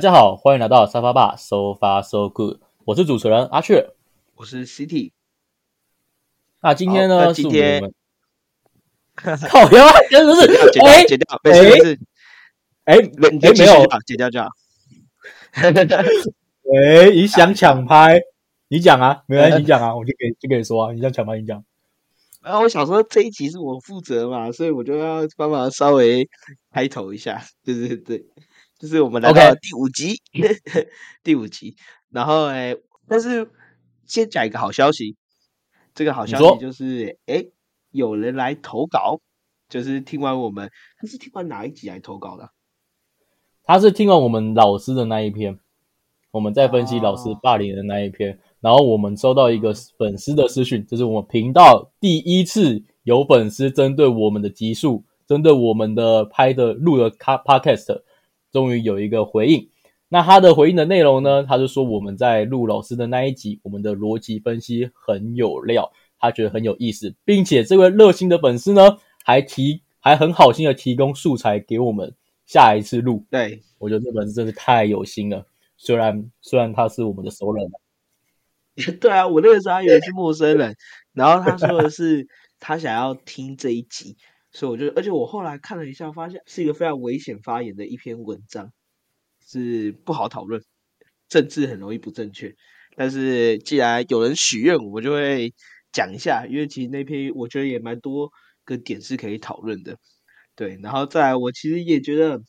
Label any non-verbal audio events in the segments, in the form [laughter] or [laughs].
大家好，欢迎来到沙发吧，So far so good。我是主持人阿雀，我是 City。那今天呢？今天 [laughs] 靠呀，真的是 [laughs] 哎，剪掉，没事没事。哎，没没有，剪掉就好。喂，[laughs] 你想抢拍？你讲啊，没关系，你讲啊，我就给就给你说啊。你想抢拍，你讲。然后我想说这一集是我负责嘛，所以我就要帮忙稍微开头一下，对对对，就是我们来到第五集，[laughs] 第五集。然后哎，但是先讲一个好消息，这个好消息就是哎，有人来投稿，就是听完我们，他是听完哪一集来投稿的？他是听完我们老师的那一篇，我们在分析老师霸凌的那一篇。然后我们收到一个粉丝的私讯，这是我们频道第一次有粉丝针对我们的集数，针对我们的拍的录的卡 podcast，终于有一个回应。那他的回应的内容呢？他就说我们在录老师的那一集，我们的逻辑分析很有料，他觉得很有意思，并且这位热心的粉丝呢，还提还很好心的提供素材给我们下一次录。对我觉得这粉丝真是太有心了，虽然虽然他是我们的熟人。[laughs] 对啊，我那个时候还以为是陌生人，然后他说的是他想要听这一集，所以我就，而且我后来看了一下，发现是一个非常危险发言的一篇文章，是不好讨论，政治很容易不正确。但是既然有人许愿，我就会讲一下，因为其实那篇我觉得也蛮多个点是可以讨论的。对，然后再来，我其实也觉得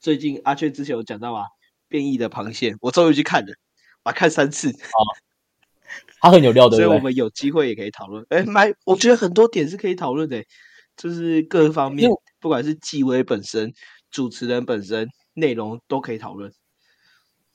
最近阿雀之前有讲到啊，变异的螃蟹，我终于去看了，我看三次啊。他很有料的，所以我们有机会也可以讨论。哎，蛮，我觉得很多点是可以讨论的，就是各方面，不管是纪委本身、主持人本身、内容都可以讨论。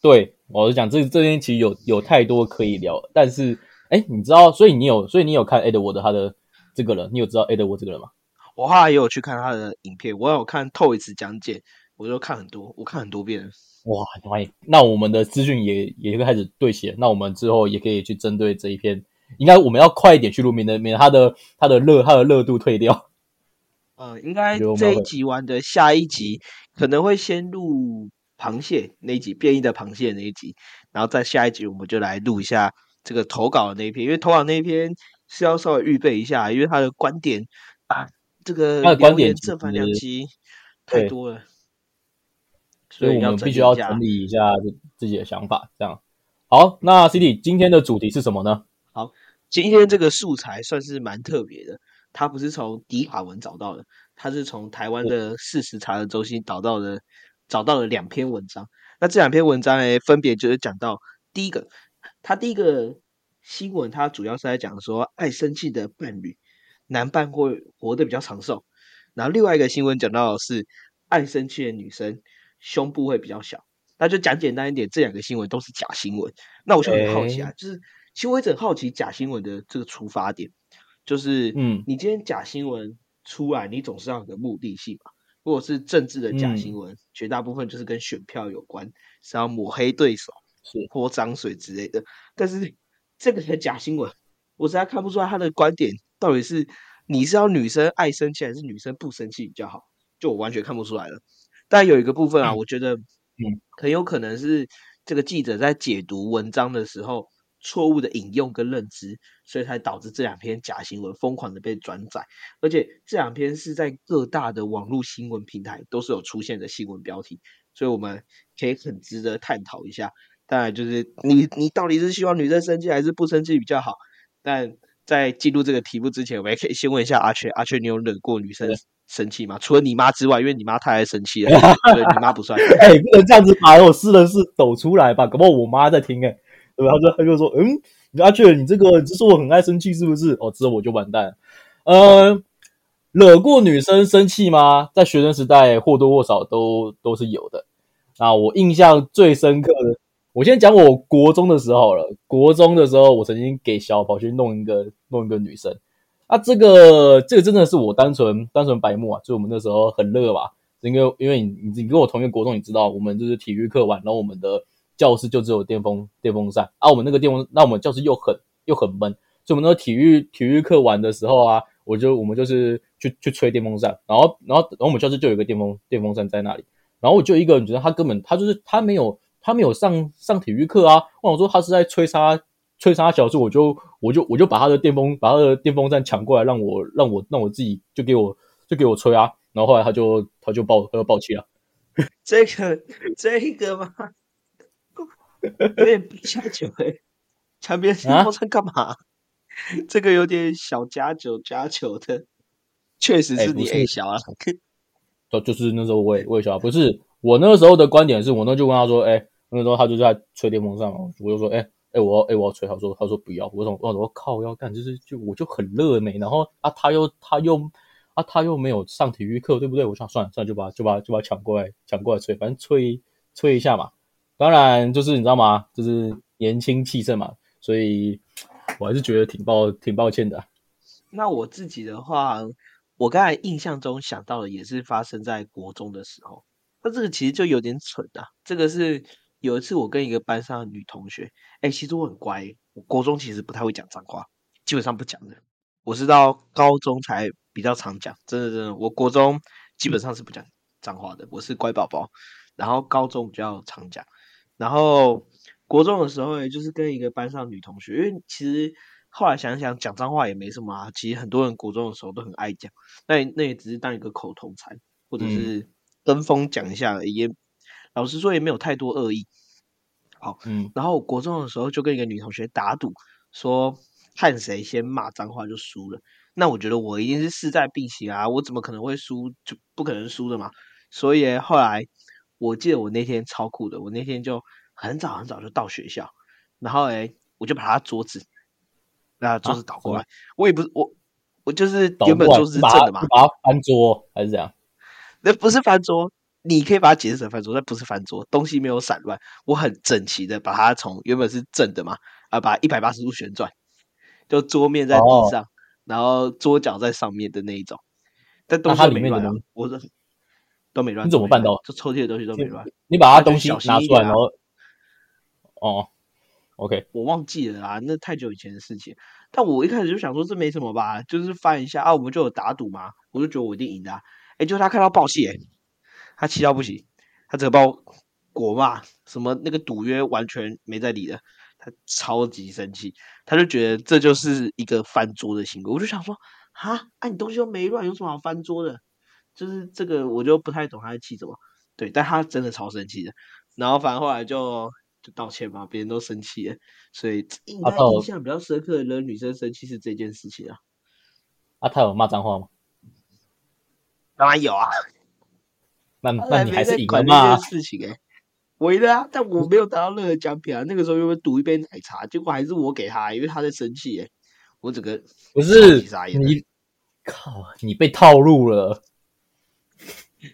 对，我是讲这这边其实有有太多可以聊，但是哎，你知道，所以你有，所以你有看 Edward 他的这个人，你有知道 Edward 这个人吗？我后来也有去看他的影片，我有看透一次讲解，我就看很多，我看很多遍。哇，欢迎！那我们的资讯也也会开始对齐，那我们之后也可以去针对这一篇，应该我们要快一点去录，免得免得它的他的热他的热度退掉。呃，应该这一集完的下一集可能会先录螃蟹那一集变异的螃蟹那一集，然后再下一集我们就来录一下这个投稿的那一篇，因为投稿那一篇是要稍微预备一下，因为他的观点啊，这个他的观点正反两极太多了。所以我们必须要整理一下自己的想法，这样好。那 C D 今天的主题是什么呢？好，今天这个素材算是蛮特别的，它不是从迪卡文找到的，他是从台湾的事实查的中心找到的，找到了两篇文章。那这两篇文章呢，分别就是讲到第一个，他第一个新闻，他主要是在讲说爱生气的伴侣男伴会活得比较长寿，然后另外一个新闻讲到的是爱生气的女生。胸部会比较小，那就讲简单一点，这两个新闻都是假新闻。那我就很好奇啊，就是其实我一直很好奇假新闻的这个出发点，就是嗯，你今天假新闻出来，你总是要有个目的性嘛。如果是政治的假新闻，绝大部分就是跟选票有关，是要抹黑对手、泼脏水之类的。但是这个假新闻，我实在看不出来他的观点到底是你是要女生爱生气，还是女生不生气比较好，就我完全看不出来了。但有一个部分啊，我觉得，嗯，很有可能是这个记者在解读文章的时候错误的引用跟认知，所以才导致这两篇假新闻疯狂的被转载，而且这两篇是在各大的网络新闻平台都是有出现的新闻标题，所以我们可以很值得探讨一下。当然，就是你你到底是希望女生生气还是不生气比较好？但在进入这个题目之前，我也可以先问一下阿雀，阿雀，你有惹过女生？生气吗？除了你妈之外，因为你妈太爱生气了，[laughs] 所以你妈不算。[laughs] 哎，不能这样子把我私人事抖出来吧？搞不好我妈在听哎，对吧？他就他就说，嗯，阿雀，你这个只是我很爱生气，是不是？哦，之后我就完蛋。呃，惹过女生生气吗？在学生时代或多或少都都是有的。啊，我印象最深刻的，我先讲我国中的时候了。国中的时候，我曾经给小跑去弄一个弄一个女生。啊，这个这个真的是我单纯单纯白目啊！就我们那时候很热吧，因为因为你你你跟我同一个国中，你知道我们就是体育课完，然后我们的教室就只有电风电风扇。啊，我们那个电风，那我们教室又很又很闷，所以我们那个体育体育课完的时候啊，我就我们就是去去吹电风扇，然后然后然后我们教室就有一个电风电风扇在那里，然后我就一个人觉得他根本他就是他没有他没有上上体育课啊，我想说他是在吹沙吹沙小，所以我就我就我就把他的电风把他的电风扇抢过来，让我让我让我自己就给我就给我吹啊，然后后来他就他就爆他就爆气了。[laughs] 这个这个吗？有点加酒哎，抢别人电风扇干嘛？这个有点小加酒加酒的，确实是你 A 小啊。[laughs] 就就是那时候我也我也小啊，不是我那个时候的观点是我那就问他说，哎，那时候他就在吹电风扇嘛，我就说，哎哎我要哎我要吹，他说他说不要，我说我说靠要干，就是就我就很热呢，然后啊他又他又啊他又没有上体育课，对不对？我想算了算了，就把就把就把抢过来抢过来吹，反正吹吹一下嘛。当然就是你知道吗？就是年轻气盛嘛，所以我还是觉得挺抱挺抱歉的。那我自己的话，我刚才印象中想到的也是发生在国中的时候。那这个其实就有点蠢啊。这个是有一次我跟一个班上的女同学，哎，其实我很乖，我国中其实不太会讲脏话，基本上不讲的。我是到高中才比较常讲，真的真的，我国中基本上是不讲脏话的，我是乖宝宝。然后高中比较常讲。然后国中的时候，也就是跟一个班上女同学，因为其实后来想想讲脏话也没什么啊。其实很多人国中的时候都很爱讲，那那也只是当一个口头禅，或者是跟风讲一下，也老实说也没有太多恶意。好，嗯，然后国中的时候就跟一个女同学打赌，说看谁先骂脏话就输了。那我觉得我一定是势在必行啊，我怎么可能会输？就不可能输的嘛。所以后来。我记得我那天超酷的，我那天就很早很早就到学校，然后哎，我就把他桌子，那桌子倒过来，我也不是我，我就是原本桌子是正的嘛，把它翻桌还是这样？[laughs] 那不是翻桌，你可以把它解释成翻桌，但不是翻桌，东西没有散乱，我很整齐的把它从原本是正的嘛，啊，把一百八十度旋转，就桌面在地上，然后桌脚在上面的那一种，但东西没乱，我是。都没乱，你怎么办到？这抽屉的东西都没乱。你把他东西拿出来，然后哦，OK，我忘记了啊，那太久以前的事情。但我一开始就想说这没什么吧，就是翻一下啊，我们就有打赌嘛，我就觉得我一定赢的。哎，就他看到爆气，哎，他气到不行，他这个爆国骂，什么那个赌约完全没在理的，他超级生气，他就觉得这就是一个翻桌的行为。我就想说，啊，哎，你东西都没乱，有什么好翻桌的？就是这个，我就不太懂他在气什么。对，但他真的超生气的。然后反正后来就就道歉嘛，别人都生气了，所以应该印象比较深刻的惹女生生气是这件事情啊。啊，他有骂脏话吗？当然有啊。[laughs] 那那你还是赢了嘛？事情哎，我赢了啊，但我没有得到任何奖品啊。那个时候因为赌一杯奶茶，结果还是我给他，因为他在生气哎。我整个不是你靠，你被套路了。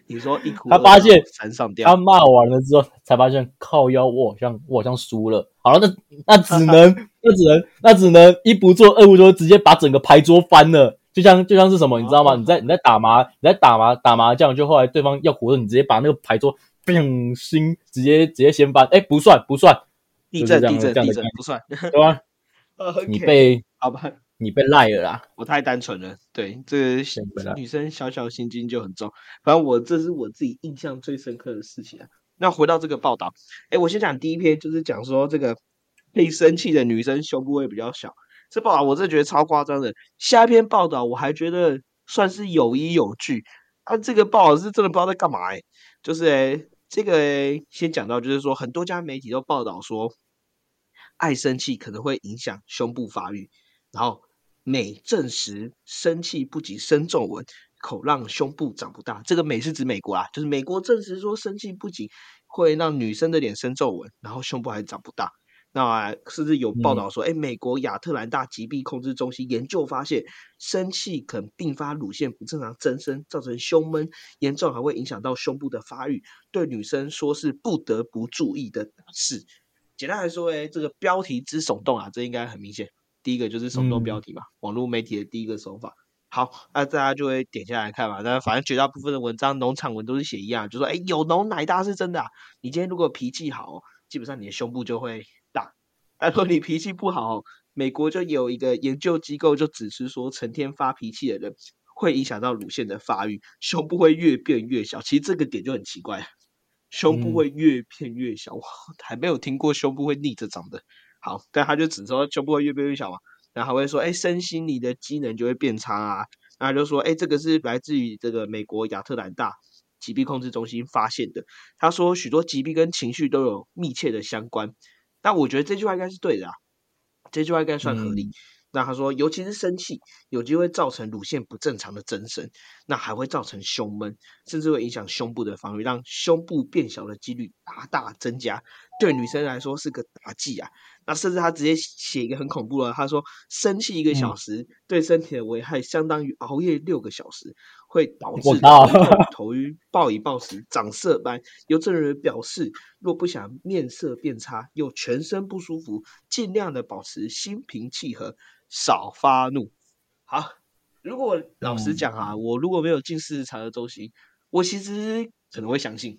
你说一哭，他发现山上掉，他骂完了之后才发现靠腰，我好像我好像输了。好了，那那只能 [laughs] 那只能那只能一不做二不休，直接把整个牌桌翻了。就像就像是什么，你知道吗？你在你在打麻你在打麻打麻将，就后来对方要活着，你直接把那个牌桌砰心，直接直接掀翻。哎，不算不算，地震地震地震不算，对吧？[laughs] 你被好吧。你被赖了啦！我太单纯了，对这个女生小小心机就很重。反正我这是我自己印象最深刻的事情啊。那回到这个报道，哎，我先讲第一篇，就是讲说这个被生气的女生胸部会比较小。这报道我真的觉得超夸张的。下一篇报道我还觉得算是有依有据。啊，这个报道是真的不知道在干嘛哎。就是哎，这个先讲到，就是说很多家媒体都报道说，爱生气可能会影响胸部发育，然后。美证实生气不及生皱纹，口让胸部长不大。这个美是指美国啊，就是美国证实说生气不仅会让女生的脸生皱纹，然后胸部还长不大。那甚至有报道说，哎，美国亚特兰大疾病控制中心研究发现，生气可能并发乳腺不正常增生，造成胸闷，严重还会影响到胸部的发育，对女生说是不得不注意的大事。简单来说，哎，这个标题之耸动啊，这应该很明显。第一个就是耸动标题嘛，网络媒体的第一个手法。好，那大家就会点下来看嘛。那反正绝大部分的文章，农场文都是写一样，就说哎，有农奶大是真的。你今天如果脾气好，基本上你的胸部就会大。如果你脾气不好，美国就有一个研究机构就指出说，成天发脾气的人会影响到乳腺的发育，胸部会越变越小。其实这个点就很奇怪。胸部会越变越小，我 [laughs] 还没有听过胸部会逆着长的。好，但他就只说胸部会越变越小嘛，然后还会说，哎，身心里的机能就会变差啊。然后就说，哎，这个是来自于这个美国亚特兰大疾病控制中心发现的。他说，许多疾病跟情绪都有密切的相关。但我觉得这句话应该是对的啊，这句话应该算合理。那他说，尤其是生气，有机会造成乳腺不正常的增生，那还会造成胸闷，甚至会影响胸部的防御，让胸部变小的几率大大增加。对女生来说是个大忌啊。那甚至他直接写一个很恐怖的，他说生气一个小时对身体的危害相当于熬夜六个小时，会导致 [laughs] 头晕、暴饮暴食、长色斑。有证人表示，若不想面色变差又全身不舒服，尽量的保持心平气和，少发怒。好，如果老实讲啊，我如果没有进四十查的周星，我其实可能会相信。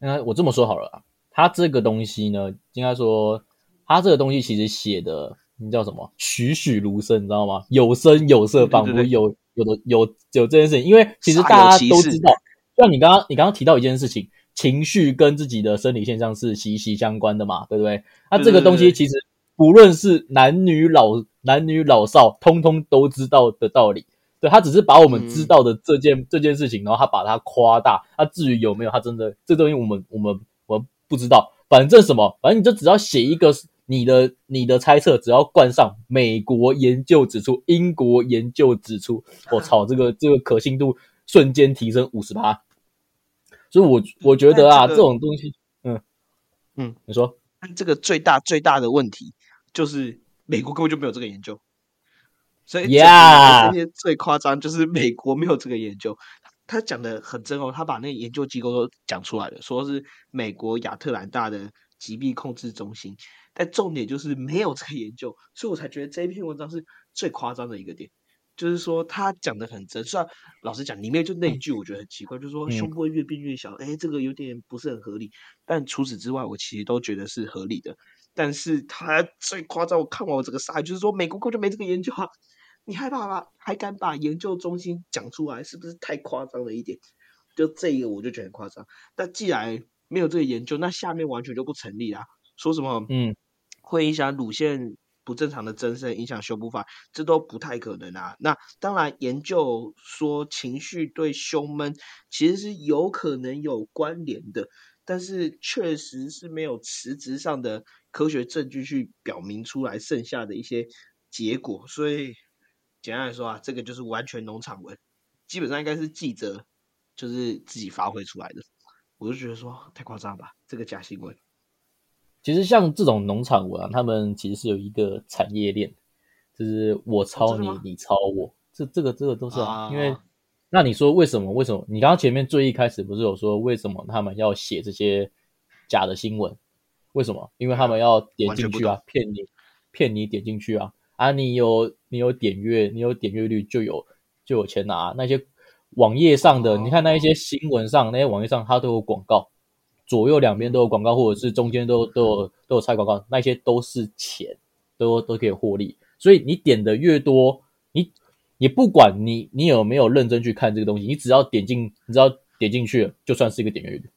那我这么说好了啊。他这个东西呢，应该说，他这个东西其实写的，你叫什么？栩栩如生，你知道吗？有声有色，仿佛有有的有有这件事情。因为其实大家都知道，像你刚刚你刚刚提到一件事情，情绪跟自己的生理现象是息息相关的嘛，对不对？那这个东西其实不论是男女老男女老少，通通都知道的道理。对他只是把我们知道的这件这件事情，然后他把它夸大。他至于有没有，他真的这东西，我们我们我。不知道，反正什么，反正你就只要写一个你的你的猜测，只要冠上美国研究指出、英国研究指出，我操，这个这个可信度瞬间提升五十八。所以，我我觉得啊，这种东西，嗯嗯，你说，这个最大最大的问题就是美国根本就没有这个研究，所以呀，最夸张就是美国没有这个研究。他讲的很真哦，他把那研究机构都讲出来了，说是美国亚特兰大的疾病控制中心，但重点就是没有这个研究，所以我才觉得这一篇文章是最夸张的一个点，就是说他讲的很真，虽然老实讲里面就那一句我觉得很奇怪，就是说胸部会越变越小，哎，这个有点不是很合理，但除此之外，我其实都觉得是合理的。但是他最夸张，我看完我这个杀，就是说美国根本就没这个研究啊。你害怕吧？还敢把研究中心讲出来，是不是太夸张了一点？就这个我就觉得很夸张。但既然没有这个研究，那下面完全就不成立啦。说什么嗯，会影响乳腺不正常的增生，影响修补法，这都不太可能啊。那当然，研究说情绪对胸闷其实是有可能有关联的，但是确实是没有实质上的科学证据去表明出来剩下的一些结果，所以。简单来说啊，这个就是完全农场文，基本上应该是记者就是自己发挥出来的。我就觉得说太夸张吧，这个假新闻。其实像这种农场文啊，他们其实是有一个产业链，就是我抄你，你抄我，这这个这个都是啊。因为那你说为什么？为什么？你刚刚前面最一开始不是有说为什么他们要写这些假的新闻？为什么？因为他们要点进去啊，骗你，骗你点进去啊。啊，你有你有点阅，你有点阅率就有就有钱拿。那些网页上的，你看那一些新闻上那些网页上，它都有广告，左右两边都有广告，或者是中间都都有都有插广告，那些都是钱，都都可以获利。所以你点的越多，你你不管你你有没有认真去看这个东西，你只要点进，你只要点进去，就算是一个点阅率。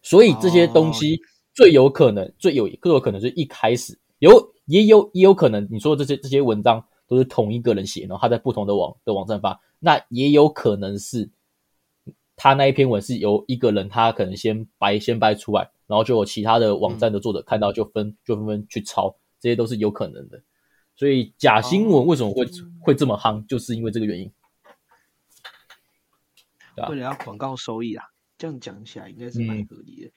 所以这些东西最有可能，最有更有可能是一开始有。也有也有可能，你说这些这些文章都是同一个人写，然后他在不同的网的网站发，那也有可能是他那一篇文是由一个人他可能先掰先掰出来，然后就有其他的网站的作者看到就分就纷纷去抄，这些都是有可能的。所以假新闻为什么会会这么夯，就是因为这个原因。为了要广告收益啊，这样讲起来应该是蛮合理的。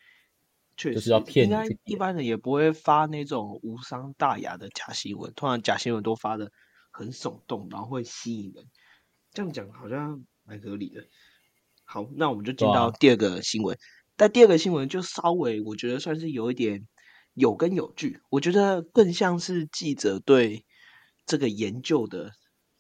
确实要骗，应该一般人也不会发那种无伤大雅的假新闻，通常假新闻都发的很耸动，然后会吸引人。这样讲好像蛮合理的。好，那我们就进到第二个新闻。但第二个新闻就稍微，我觉得算是有一点有根有据。我觉得更像是记者对这个研究的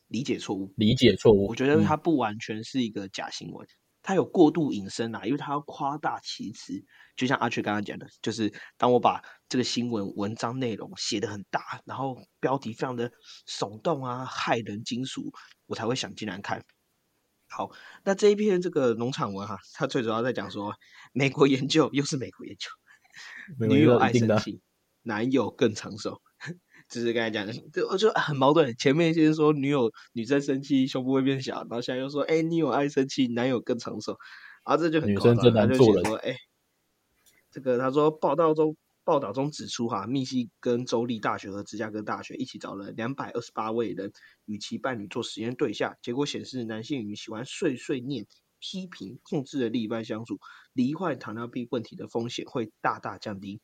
理解错误，理解错误。我觉得它不完全是一个假新闻。他有过度引申啊，因为他要夸大其词，就像阿雀刚刚讲的，就是当我把这个新闻文章内容写的很大，然后标题非常的耸动啊、骇人、惊悚，我才会想进来看。好，那这一篇这个农场文哈，它最主要在讲说，美国研究又是美国研究，女友爱生气，男友更长寿。就是刚才讲的，就我就很矛盾。前面先说女友女生生气胸部会变小，然后现在又说，哎，女友爱生气，男友更长寿，啊，这就很女生真难做人。哎，这个他说报道中报道中指出，哈，密西根州立大学和芝加哥大学一起找了两百二十八位人与其伴侣做实验对象，结果显示，男性与喜欢碎碎念、批评、控制的另一半相处，罹患糖尿病问题的风险会大大降低。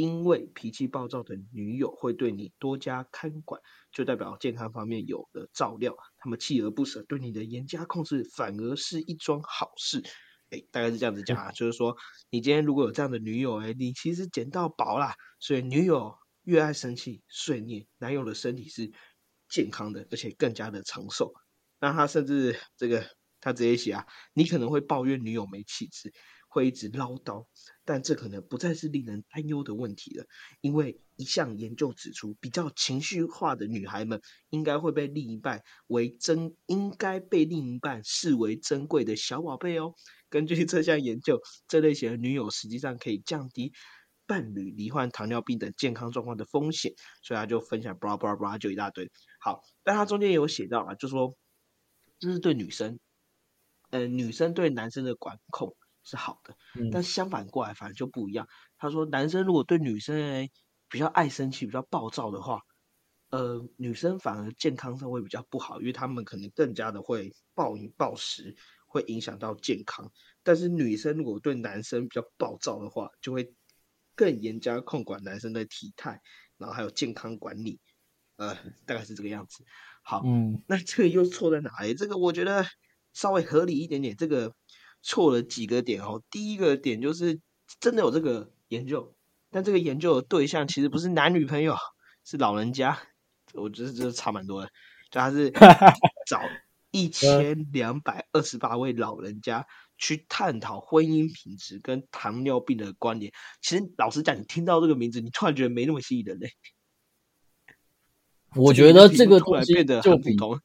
因为脾气暴躁的女友会对你多加看管，就代表健康方面有了照料。他们锲而不舍对你的严加控制，反而是一桩好事。哎，大概是这样子讲啊，就是说你今天如果有这样的女友，哎，你其实捡到宝啦。所以女友越爱生气碎念，男友的身体是健康的，而且更加的长寿。那他甚至这个他直接写啊，你可能会抱怨女友没气质。会一直唠叨，但这可能不再是令人担忧的问题了，因为一项研究指出，比较情绪化的女孩们应该会被另一半为珍，应该被另一半视为珍贵的小宝贝哦。根据这项研究，这类型的女友实际上可以降低伴侣罹患糖尿病等健康状况的风险，所以他就分享，bra bra bra 就一大堆。好，但他中间有写到啊，就说这是对女生，呃，女生对男生的管控。是好的，但相反过来反而就不一样。他说，男生如果对女生比较爱生气、比较暴躁的话，呃，女生反而健康上会比较不好，因为他们可能更加的会暴饮暴食，会影响到健康。但是女生如果对男生比较暴躁的话，就会更严加控管男生的体态，然后还有健康管理，呃，大概是这个样子。好，嗯，那这个又错在哪里？这个我觉得稍微合理一点点。这个。错了几个点哦。第一个点就是真的有这个研究，但这个研究的对象其实不是男女朋友，是老人家。我觉得这差蛮多的，就他是 [laughs] 找一千两百二十八位老人家去探讨婚姻品质跟糖尿病的关联。其实老实讲，你听到这个名字，你突然觉得没那么吸引人嘞。我觉得这个东西变得就普通。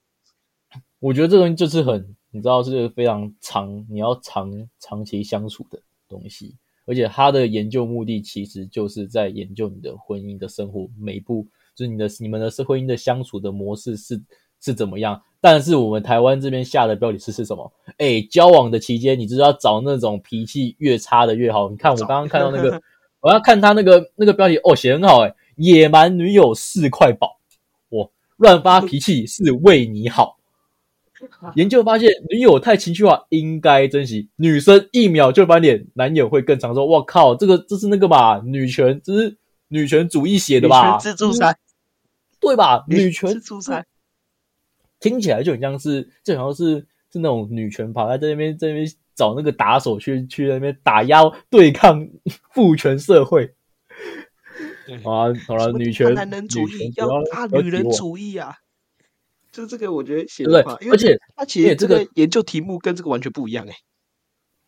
我觉得这个东西就是很。你知道是非常长，你要长长期相处的东西，而且他的研究目的其实就是在研究你的婚姻的生活每一步，就是你的你们的是婚姻的相处的模式是是怎么样。但是我们台湾这边下的标题是是什么？哎，交往的期间，你就是要找那种脾气越差的越好。你看我刚刚看到那个，[laughs] 我要看他那个那个标题哦，写很好哎，野蛮女友是块宝，我乱发脾气是为你好。研究发现，女友太情绪化，应该珍惜。女生一秒就翻脸，男友会更常说。我靠，这个这是那个吧？女权，这是女权主义写的吧？自助餐，对吧？女权自助餐，听起来就很像是，就好像是是那种女权跑来在那边在那边找那个打手去去那边打压对抗父权社会。啊，好了，女权男人主义要大女人主义啊。就这个，我觉得写的话，而且他其实这个研究题目跟这个完全不一样哎。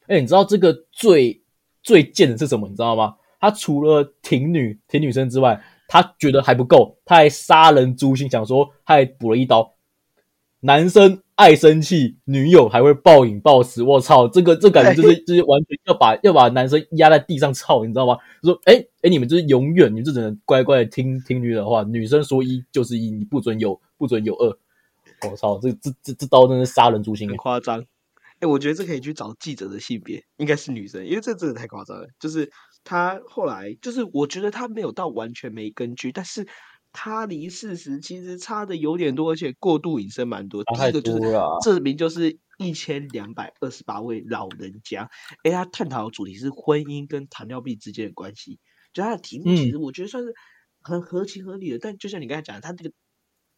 哎，你知道这个最最贱的是什么？你知道吗？他除了挺女挺女生之外，他觉得还不够，他还杀人诛心，想说他还补了一刀。男生爱生气，女友还会暴饮暴食。我操，这个这感觉就是就是完全要把要把男生压在地上操，你知道吗？说哎哎，你们就是永远，你们就只能乖乖的听听女的话，女生说一就是一，你不准有不准有二。我操，这这这这刀真是杀人诛心，很夸张。哎，我觉得这可以去找记者的性别，应该是女生，因为这真的太夸张了。就是他后来，就是我觉得他没有到完全没根据，但是他离事实其实差的有点多，而且过度引申蛮多。第一个就是这名就是一千两百二十八位老人家，哎，他探讨的主题是婚姻跟糖尿病之间的关系，就他的题目其实我觉得算是很合情合理的。但就像你刚才讲，他这个。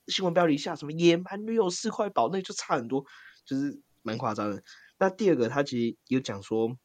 新闻标题下什么野蛮女友四块宝，那就差很多，就是蛮夸张的。那第二个，他其实有讲说，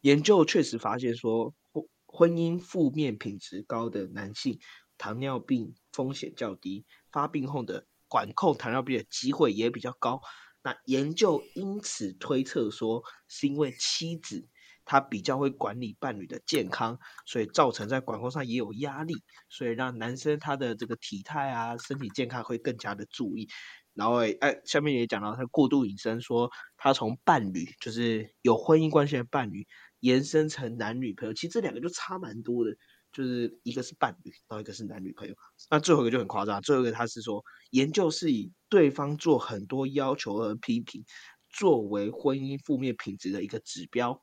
研究确实发现说，婚婚姻负面品质高的男性，糖尿病风险较低，发病后的管控糖尿病的机会也比较高。那研究因此推测说，是因为妻子。他比较会管理伴侣的健康，所以造成在管控上也有压力，所以让男生他的这个体态啊、身体健康会更加的注意。然后哎，下面也讲到他过度引申，说他从伴侣就是有婚姻关系的伴侣延伸成男女朋友，其实这两个就差蛮多的，就是一个是伴侣，然后一个是男女朋友。那最后一个就很夸张，最后一个他是说研究是以对方做很多要求和批评作为婚姻负面品质的一个指标，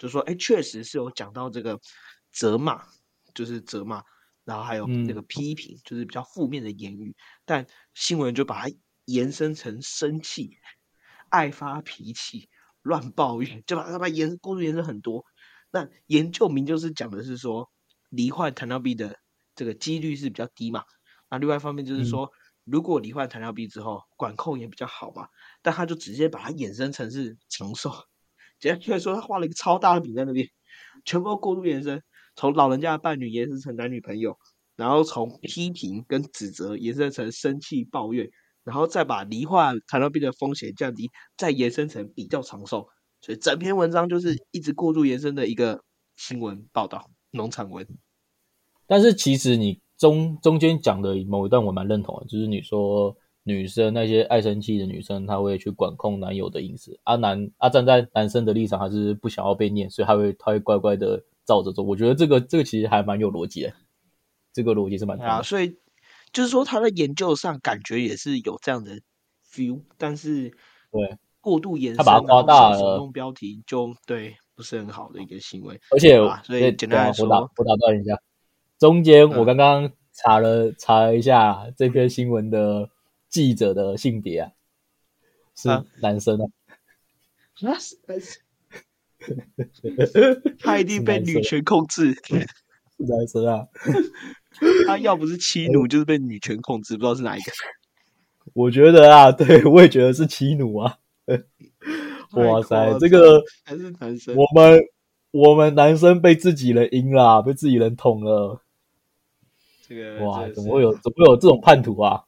就说哎，确实是有讲到这个责骂，就是责骂，然后还有那个批评，就是比较负面的言语，但新闻就把它。延伸成生气、爱发脾气、乱抱怨，就把它把延过度延伸很多。那研究名就是讲的是说，罹患糖尿病的这个几率是比较低嘛。那另外一方面就是说，如果罹患糖尿病之后，管控也比较好嘛。但他就直接把它衍生成是长寿，直接说他画了一个超大的饼在那边，全部都过度延伸，从老人家的伴侣延伸成男女朋友，然后从批评跟指责延伸成生气抱怨。然后再把罹患糖尿病的风险降低，再延伸成比较长寿，所以整篇文章就是一直过度延伸的一个新闻报道，农场文。但是其实你中中间讲的某一段我蛮认同的，就是你说女生那些爱生气的女生，她会去管控男友的隐私，啊男啊站在男生的立场，还是不想要被念，所以他会他会乖乖的照着做。我觉得这个这个其实还蛮有逻辑的，这个逻辑是蛮啊，所以。就是说，他在研究上感觉也是有这样的 feel，但是对过度延伸，他把它夸大了，用标题就对不是很好的一个行为。而且，所以简单来说，我打我打断一下，中间我刚刚查了查了一下这篇新闻的记者的性别啊，是男生啊，那是他一定被女权控制，是男生啊。[laughs] 他要不是妻奴，就是被女权控制，不知道是哪一个。我觉得啊，[laughs] 对我也觉得是妻奴啊。[laughs] 哇塞，这个还是男生。我们我们男生被自己人阴了，被自己人捅了。这个哇，怎么会有怎么会有这种叛徒啊？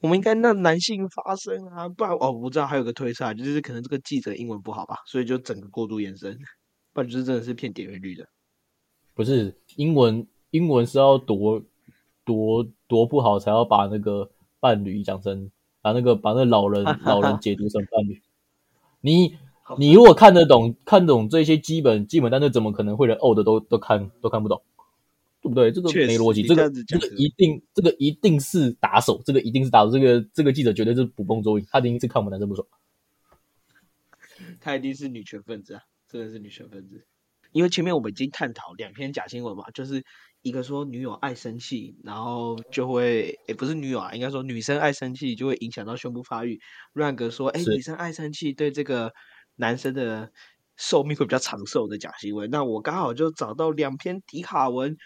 我们应该让男性发声啊！不然哦，我知道还有个推测，就是可能这个记者英文不好吧，所以就整个过度延伸，不然就是真的是骗点阅率的。不是英文。英文是要多多多不好，才要把那个伴侣讲成把那个把那老人 [laughs] 老人解读成伴侣。你你如果看得懂看懂这些基本基本单词，怎么可能会连 old 都都看都看不懂？对不对？这个没逻辑。这个这个一定这个一定是打手，这个一定是打手。这个这个记者绝对是捕风捉影，他一定是看我们男生不爽。[laughs] 他一定是女权分子啊！真的是女权分子。因为前面我们已经探讨两篇假新闻嘛，就是。一个说女友爱生气，然后就会，也不是女友啊，应该说女生爱生气就会影响到胸部发育。乱哥说，哎，女生爱生气对这个男生的寿命会比较长寿的假新闻。那我刚好就找到两篇迪卡文，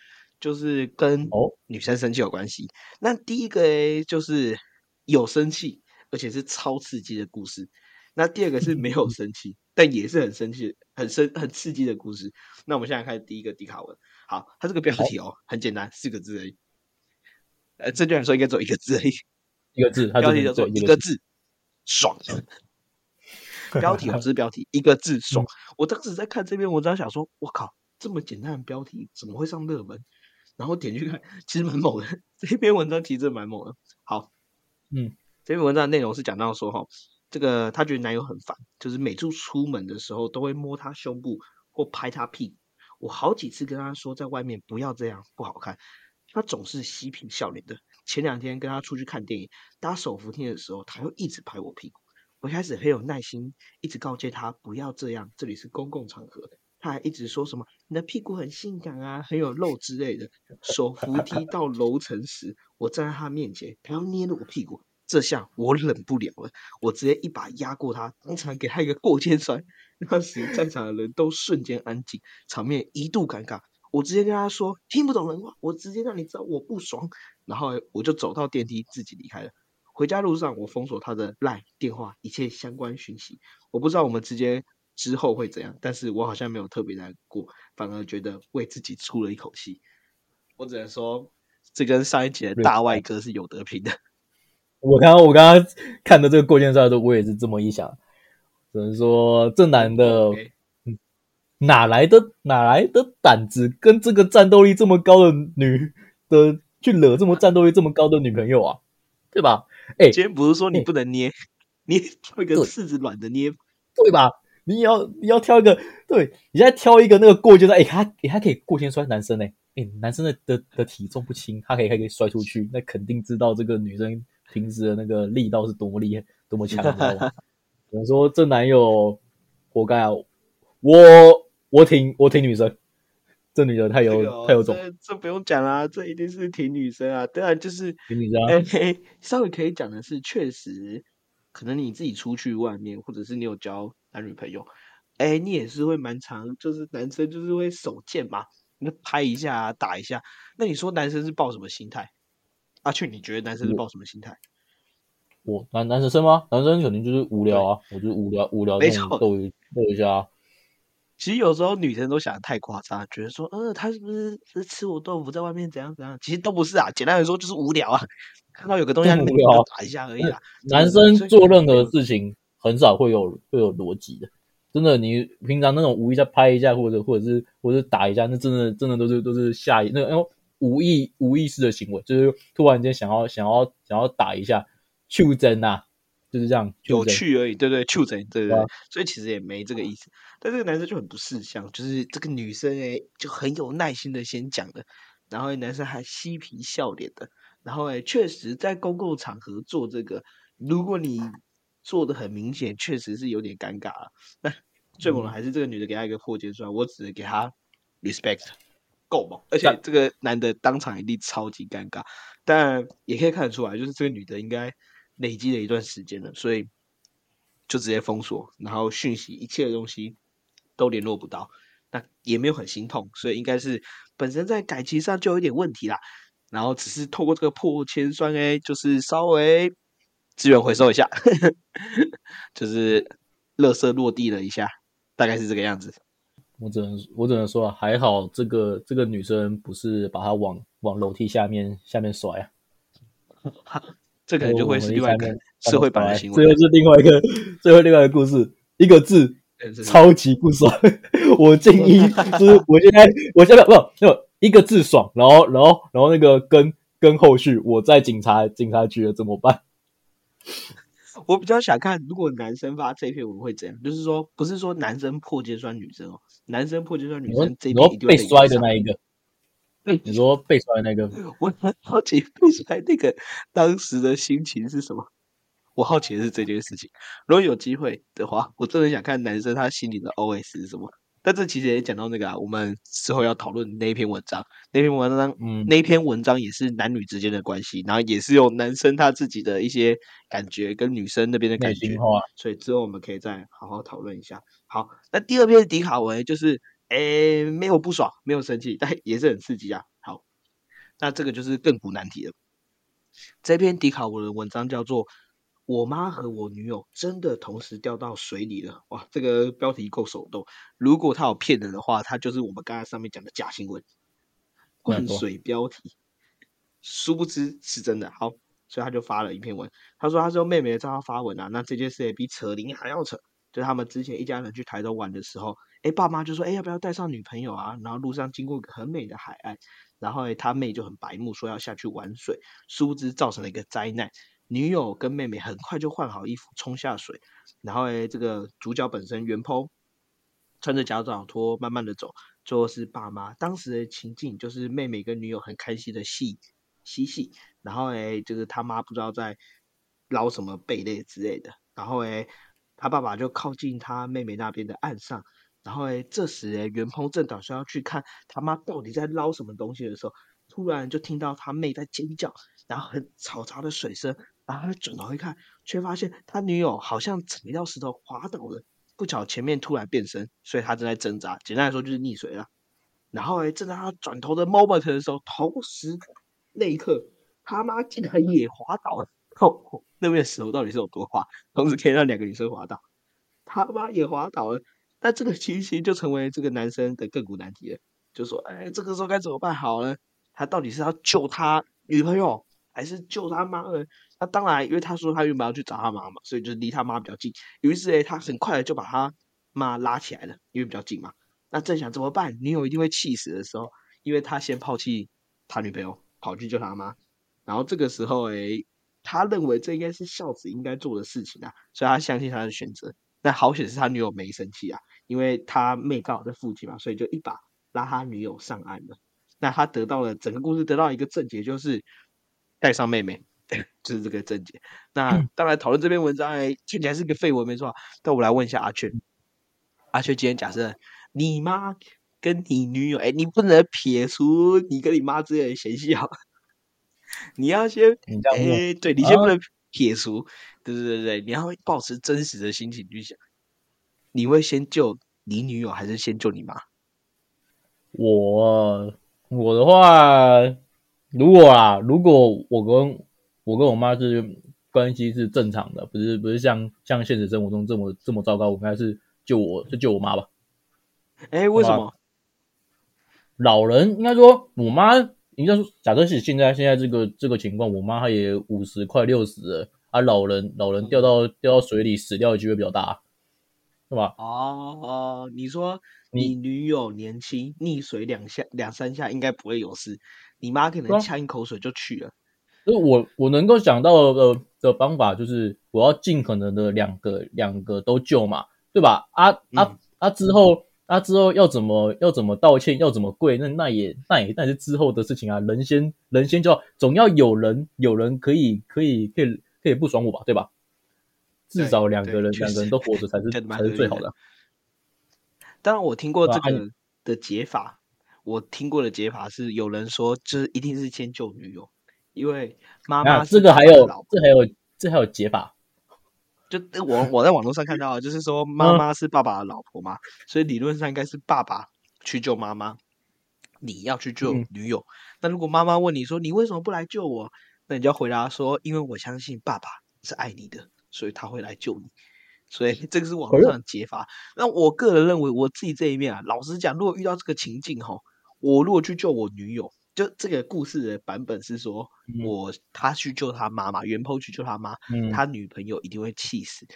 就是跟女生生气有关系。那第一个诶，就是有生气，而且是超刺激的故事。那第二个是没有 [laughs] 生气，但也是很生气、很生、很刺激的故事。那我们现在看第一个迪卡文。好，它这个标题哦，很简单，四个字而已。呃，正确来说应该只有一个字而已，一个字。[laughs] 标题叫做一个字，爽。[laughs] 标题不是标题，一个字爽。我当时在看这篇文章，想说，我靠，这么简单的标题怎么会上热门？然后点去看，其实蛮猛的。这篇文章其实蛮猛的。好，嗯，这篇文章的内容是讲到说，哈，这个她觉得男友很烦，就是每次出门的时候都会摸他胸部或拍他屁股。我好几次跟他说，在外面不要这样，不好看。他总是嬉皮笑脸的。前两天跟他出去看电影，搭手扶梯的时候，他又一直拍我屁股。我一开始很有耐心，一直告诫他不要这样，这里是公共场合。他还一直说什么你的屁股很性感啊，很有肉之类的。手扶梯到楼层时，我站在他面前，他要捏着我屁股，这下我忍不了了，我直接一把压过他，当场给他一个过肩摔。那时在场的人都瞬间安静，场面一度尴尬。我直接跟他说：“听不懂人话，我直接让你知道我不爽。”然后我就走到电梯，自己离开了。回家路上，我封锁他的 LINE 电话，一切相关讯息。我不知道我们之间之后会怎样，但是我好像没有特别难过，反而觉得为自己出了一口气。我只能说，这跟上一集的大外哥是有得拼的。[laughs] 我刚刚我刚刚看的这个过肩摔的时候，我也是这么一想。只能说这男的哪来的哪来的胆子，跟这个战斗力这么高的女的去惹这么战斗力这么高的女朋友啊？对吧？哎、今天不是说你哎不能捏，你挑一个柿子软的捏，对吧？你也要你要挑一个，对你现在挑一个那个过肩摔，哎、他哎、他可以过肩摔男生呢、哎、男生的的的体重不轻，他可以还可以摔出去，那肯定知道这个女生平时的那个力道是多么厉害，多么强，你知道吗？只能说这男友活该啊！我我挺我挺女生，这女的太有、哦太有种，这这不用讲啦，这一定是挺女生啊。当然就是，挺女生啊哎、嘿稍微可以讲的是，确实可能你自己出去外面，或者是你有交男女朋友，哎、你也是会蛮常，就是男生就是会手贱嘛，那拍一下、啊、打一下。那你说男生是抱什么心态？阿雀，你觉得男生是抱什么心态？我男男生吗？男生肯定就是无聊啊，我就无聊无聊逗一逗一下啊。[laughs] 其实有时候女生都想的太夸张，觉得说，呃，他是不是是吃我豆腐，在外面怎样怎样？其实都不是啊，简单来说就是无聊啊，[laughs] 看到有个东西无聊啊打一下而已啦。[laughs] 男生做任何事情很少会有会有逻辑的，真的，你平常那种无意再拍一下，或者或者是或者是打一下，那真的真的都是都是下意那种无意无意识的行为，就是突然间想要想要想要打一下，袖珍啊，就是这样，有趣而已，对对，触诊，对对所以其实也没这个意思。但这个男生就很不识相，就是这个女生诶就很有耐心的先讲的，然后男生还嬉皮笑脸的，然后诶确实在公共场合做这个，如果你做的很明显，确实是有点尴尬了。那 [laughs] 最猛的嗯。还是这个女的给他一个破肩摔，我只能给他 respect，够猛，而且这个男的当场一定超级尴尬，但也可以看得出来，就是这个女的应该累积了一段时间了，所以就直接封锁，然后讯息一切的东西都联络不到，那也没有很心痛，所以应该是本身在感情上就有一点问题啦，然后只是透过这个破千酸哎就是稍微资源回收一下，[laughs] 就是垃圾落地了一下，大概是这个样子。我只能我只能说啊，还好这个这个女生不是把她往往楼梯下面下面甩啊，[laughs] 这可能就会是另外一个 [laughs] 社会版的行为这。又是另外一个最后另外一个故事，一个字超级不爽。我建议就是我现在我现在不没有一个字爽，然后然后然后那个跟跟后续我在警察警察局了怎么办？[laughs] 我比较想看，如果男生发这篇文会怎样？就是说，不是说男生破戒摔女生哦，男生破戒摔女生这一定被摔的那一个，[laughs] 对你说被摔的那个，[laughs] 我很好奇被摔那个当时的心情是什么。我好奇的是这件事情。如果有机会的话，我真的想看男生他心里的 OS 是什么。但这其实也讲到那个啊，我们之后要讨论那一篇文章，那篇文章，嗯那篇文章也是男女之间的关系，然后也是有男生他自己的一些感觉跟女生那边的感觉内心，话，所以之后我们可以再好好讨论一下。好，那第二篇迪卡文就是，诶，没有不爽，没有生气，[laughs] 但也是很刺激啊。好，那这个就是亘古难题了。这篇迪卡文的文章叫做《我妈和我女友真的同时掉到水里了》。哇，这个标题够手动。如果他有骗人的话，他就是我们刚才上面讲的假新闻，灌水标题，殊不知是真的。好，所以他就发了一篇文，他说他是用妹妹的账号发文啊，那这件事也比扯铃还要扯。就是他们之前一家人去台东玩的时候，哎，爸妈就说，哎，要不要带上女朋友啊？然后路上经过一个很美的海岸，然后诶他妹就很白目，说要下去玩水，殊不知造成了一个灾难。女友跟妹妹很快就换好衣服冲下水，然后诶这个主角本身袁剖穿着夹脚拖慢慢的走，最后是爸妈。当时的情境就是妹妹跟女友很开心的戏嬉戏，然后诶就是他妈不知道在捞什么贝类之类的，然后诶他爸爸就靠近他妹妹那边的岸上，然后诶这时诶袁鹏正打算要去看他妈到底在捞什么东西的时候，突然就听到他妹在尖叫，然后很嘈杂的水声，然后他转头一看，却发现他女友好像踩到石头滑倒了，不巧前面突然变身，所以他正在挣扎，简单来说就是溺水了。然后诶，正在他转头的 moment 的时候，同时那一刻，他妈竟然也滑倒了。哦，那边石头到底是有多滑，同时可以让两个女生滑倒？他妈也滑倒了。那这个情形就成为这个男生的亘古难题了，就说，哎，这个时候该怎么办好呢？他到底是要救他女朋友，还是救他妈呢？那当然，因为他说他原本要去找他妈嘛，所以就是离他妈比较近。于是诶，他很快的就把他妈拉起来了，因为比较近嘛。那正想怎么办，女友一定会气死的时候，因为他先抛弃他女朋友，跑去救他妈。然后这个时候诶，他认为这应该是孝子应该做的事情啊，所以他相信他的选择。那好险是他女友没生气啊，因为他妹刚好在附近嘛，所以就一把拉他女友上岸了。那他得到了整个故事得到一个正解，就是带上妹妹，就是这个症结。那当然讨论这篇文章，哎，听起来是个废文，没错。但我来问一下阿雀，阿雀今天假设你妈跟你女友，哎，你不能撇除你跟你妈之间的嫌隙啊，你要先，哎，对你先不能撇除，对对对对，你要保持真实的心情去想，你会先救你女友还是先救你妈？我我的话，如果啊，如果我跟我跟我妈是关系是正常的，不是不是像像现实生活中这么这么糟糕，我应该是救我就救我妈吧？哎，为什么？老人应该说，我妈应该说，假设是现在现在这个这个情况，我妈她也五十快六十了，啊，老人老人掉到掉到水里死掉的机会比较大，是吧？哦哦，你说你女友年轻，溺水两下两三下应该不会有事，你妈可能呛一口水就去了。所以我我能够想到的的方法就是，我要尽可能的两个两个都救嘛，对吧？啊啊啊！之后。啊之后要怎么要怎么道歉，要怎么跪，那那也那也那是之后的事情啊。人先人先就总要有人有人可以可以可以可以不爽我吧，对吧？至少两个人两个人都活着才是才是最好的。当然，我听过这个的解法，我听过的解法是有人说，就是一定是先救女友，因为妈妈这个还有这还有这还有解法。就我我在网络上看到，就是说妈妈是爸爸的老婆嘛，所以理论上应该是爸爸去救妈妈，你要去救女友。那如果妈妈问你说你为什么不来救我，那你就要回答说，因为我相信爸爸是爱你的，所以他会来救你。所以这个是网络上的解法。那我个人认为，我自己这一面啊，老实讲，如果遇到这个情境哈，我如果去救我女友。就这个故事的版本是说，我他去救他妈妈，袁坡去救他妈，他女朋友一定会气死。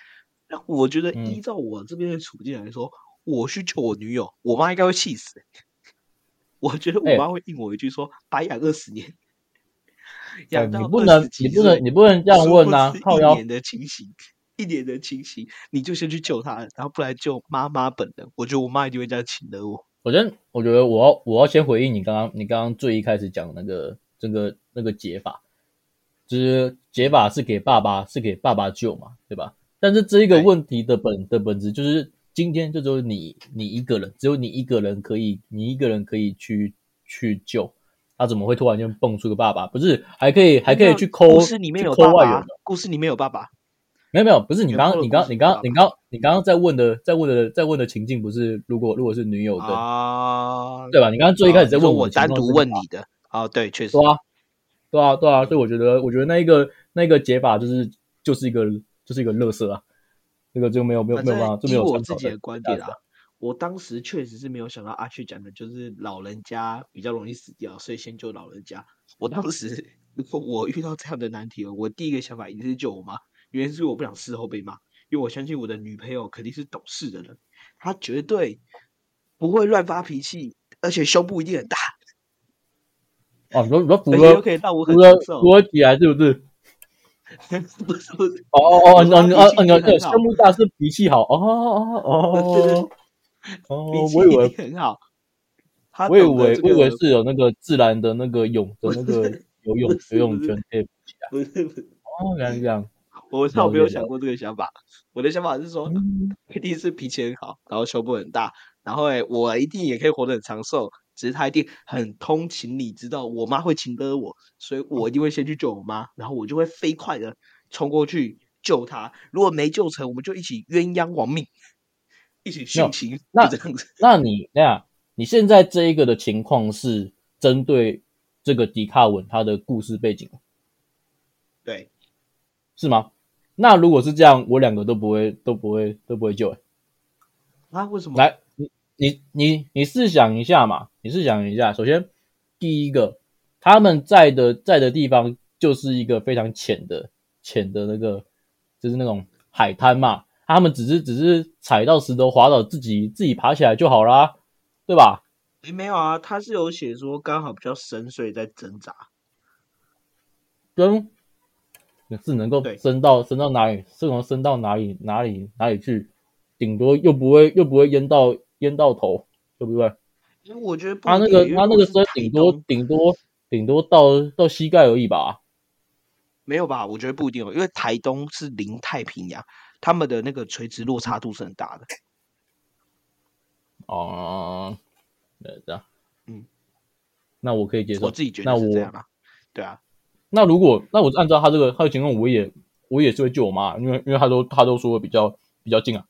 那我觉得依照我这边的处境来说，我去救我女友，我妈应该会气死。我觉得我妈会应我一句说：“白养二十年，养到你不能，你不能，你不能这样问呐！一年的情形，一年的情形，你就先去救他，然后不来救妈妈本人。我觉得我妈一定会这样请的我。”我觉得，我觉得我要我要先回应你刚刚你刚刚最一开始讲那个这个那个解法，就是解法是给爸爸是给爸爸救嘛，对吧？但是这一个问题的本的本质就是今天就只有你你一个人，只有你一个人可以你一个人可以去去救，他怎么会突然间蹦出个爸爸？不是还可以还可以去抠？故事里面有爸爸，故事里面有爸爸。没有没有，不是你刚刚你刚你刚你刚你刚刚在问的在问的在问的情境不是如果如果是女友的啊，对吧？你刚刚最一开始在问我单独问你的啊，对，确实对啊，对啊对啊，所以我觉得我觉得那一个那一个解法就是就是一个就是一个乐色啊，这个就没有没有没有办法，就没有我自己的观点啊。我当时确实是没有想到阿旭讲的就是老人家比较容易死掉，所以先救老人家。我当时 [laughs] 如果我遇到这样的难题，我第一个想法一定是救我妈。原因是我不想事后被骂，因为我相信我的女朋友肯定是懂事的人，她绝对不会乱发脾气，而且胸部一定很大。哦，你说你说 [laughs] 符合可以让我符合符合起来是不是？[laughs] 不是不是哦哦哦，哦 [laughs] 你哦胸部大是脾气好哦哦哦哦，我以为很好，我以为我以为是有那个自然的那个泳的那个游泳游泳圈可以不是不是哦原来这样。我倒没有想过这个想法，我的想法是说，一定是脾气很好，然后胸部很大，然后哎，我一定也可以活得很长寿。只是他一定很通情理，知道我妈会情得我，所以我一定会先去救我妈，然后我就会飞快的冲过去救她。如果没救成，我们就一起鸳鸯亡命，一起殉情。那这样子，那你那样，你现在这一个的情况是针对这个迪卡文他的故事背景，对，是吗？那如果是这样，我两个都不会，都不会，都不会救。啊？为什么？来，你你你你试想一下嘛，你试想一下。首先，第一个，他们在的在的地方就是一个非常浅的浅的那个，就是那种海滩嘛。他们只是只是踩到石头滑倒，自己自己爬起来就好啦，对吧？诶，没有啊，他是有写说刚好比较深，所以在挣扎。跟是能够对升到升到哪里，是能升到哪里哪里哪里去，顶多又不会又不会淹到淹到头，对不对？因为我觉得他那个他那个升顶多顶多顶多到到膝盖而已吧。没有吧？我觉得不一定哦，因为台东是临太平洋，他们的那个垂直落差度是很大的。哦，对，这样，嗯，那我可以接受。我自己觉那我得是这样啊。对啊，那如果那我按照他这个他的情况，我也我也是会救我妈，因为因为他都他都说比较比较近啊，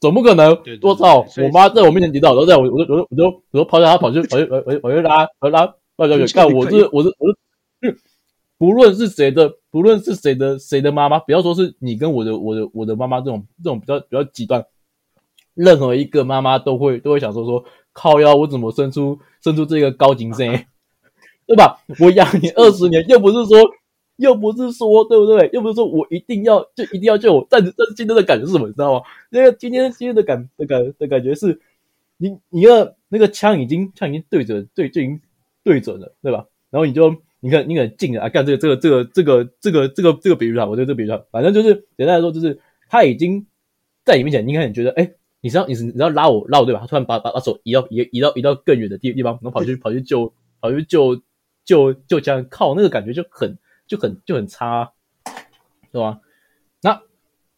总不可能我操我妈在我面前跌倒，然后在我我就我就我就我就跑下她跑去跑去跑去跑去拉跑去拉跑去干我是我是我是，不论是谁的不论是谁的谁的妈妈，不要说是你跟我的我的我的妈妈这种这种比较比较极端，任何一个妈妈都会都会想说说靠腰我怎么生出生出这个高精生。对吧？我养你二十年，又不是说，又不是说，对不对？又不是说我一定要就一定要救我。但是但是今天的感觉是什么？你知道吗？那个今天今天的感的感的感觉是，你你的那个枪已经枪已经对准对就已经对准了，对吧？然后你就你看你可能近了啊，干这个这个这个这个这个这个这个比喻啊，我觉得这比喻啊，反正就是简单来说，就是他已经在你面前，你可能觉得哎。你知道你是你知道拉我拉我对吧？他突然把把把手移到移移到移到更远的地地方，然后跑去跑去救跑去救就就这样靠那个感觉就很就很就很差、啊，对吧？那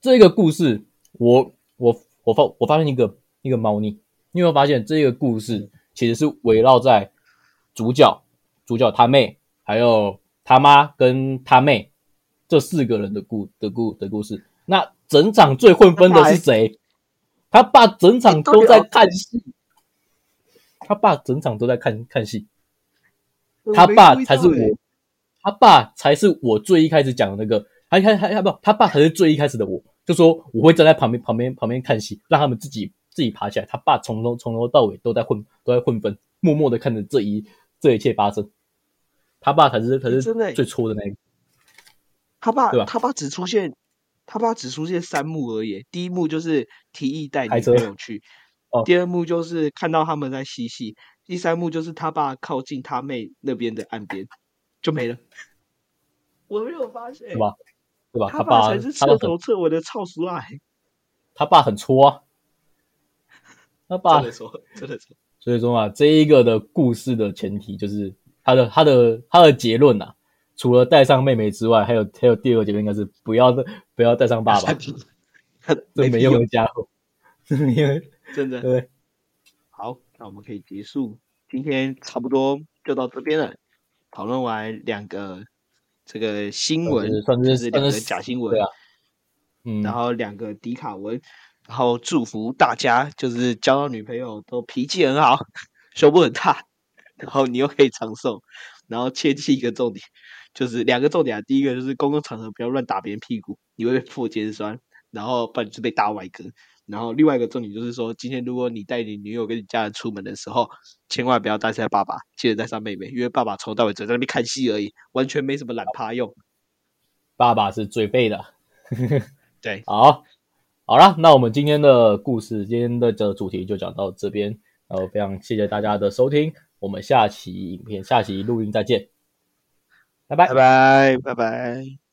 这个故事，我我我发我发现一个一个猫腻，你有没有发现这个故事其实是围绕在主角主角他妹还有他妈跟他妹这四个人的故的故的故事。那整场最混分的是谁？他爸整场都在看戏，他爸整场都在看看戏。他爸才是我，他爸才是我最一开始讲的那个，还还还不，他爸才是最一开始的我，就说我会站在旁边旁边旁边看戏，让他们自己自己爬起来。他爸从头从头到尾都在混都在混分，默默的看着这一这一切发生。他爸才是才是真的最戳的那个，他爸对吧他爸只出现，他爸只出现三幕而已。第一幕就是提议带女朋友去，哦第二幕就是看到他们在嬉戏，第三幕就是他爸靠近他妹那边的岸边，就没了。我没有发现，对吧？对吧？他爸才是他爸很彻头彻尾的操俗爱。他爸很戳啊，他爸真的说，真的说，所以说嘛，这一个的故事的前提就是他的他的他的结论呐、除了带上妹妹之外，还有还有第二个结论应该是不要不要带上爸爸，[laughs] 这没用的家伙，[laughs] 这没用，真的。对，好，那我们可以结束，今天差不多就到这边了。讨论完两个这个新闻，算就是是两个假新闻，对啊，嗯，然后两个迪卡文，然后祝福大家就是交到女朋友都脾气很好，胸部很大，然后你又可以长寿，然后切记一个重点，就是两个重点啊，第一个就是公共场合不要乱打别人屁股，你会被破肩酸，然后不然就是被大外割。然后另外一个重点就是说，今天如果你带你女友跟你家人出门的时候，千万不要带上爸爸，记得带上妹妹，因为爸爸从头到尾只在那边看戏而已，完全没什么懒趴用。爸爸是最背的，对，[laughs] 好，好了，那我们今天的故事，今天的这主题就讲到这边，然后非常谢谢大家的收听，我们下期影片、下期录音再见，拜拜拜。拜拜拜。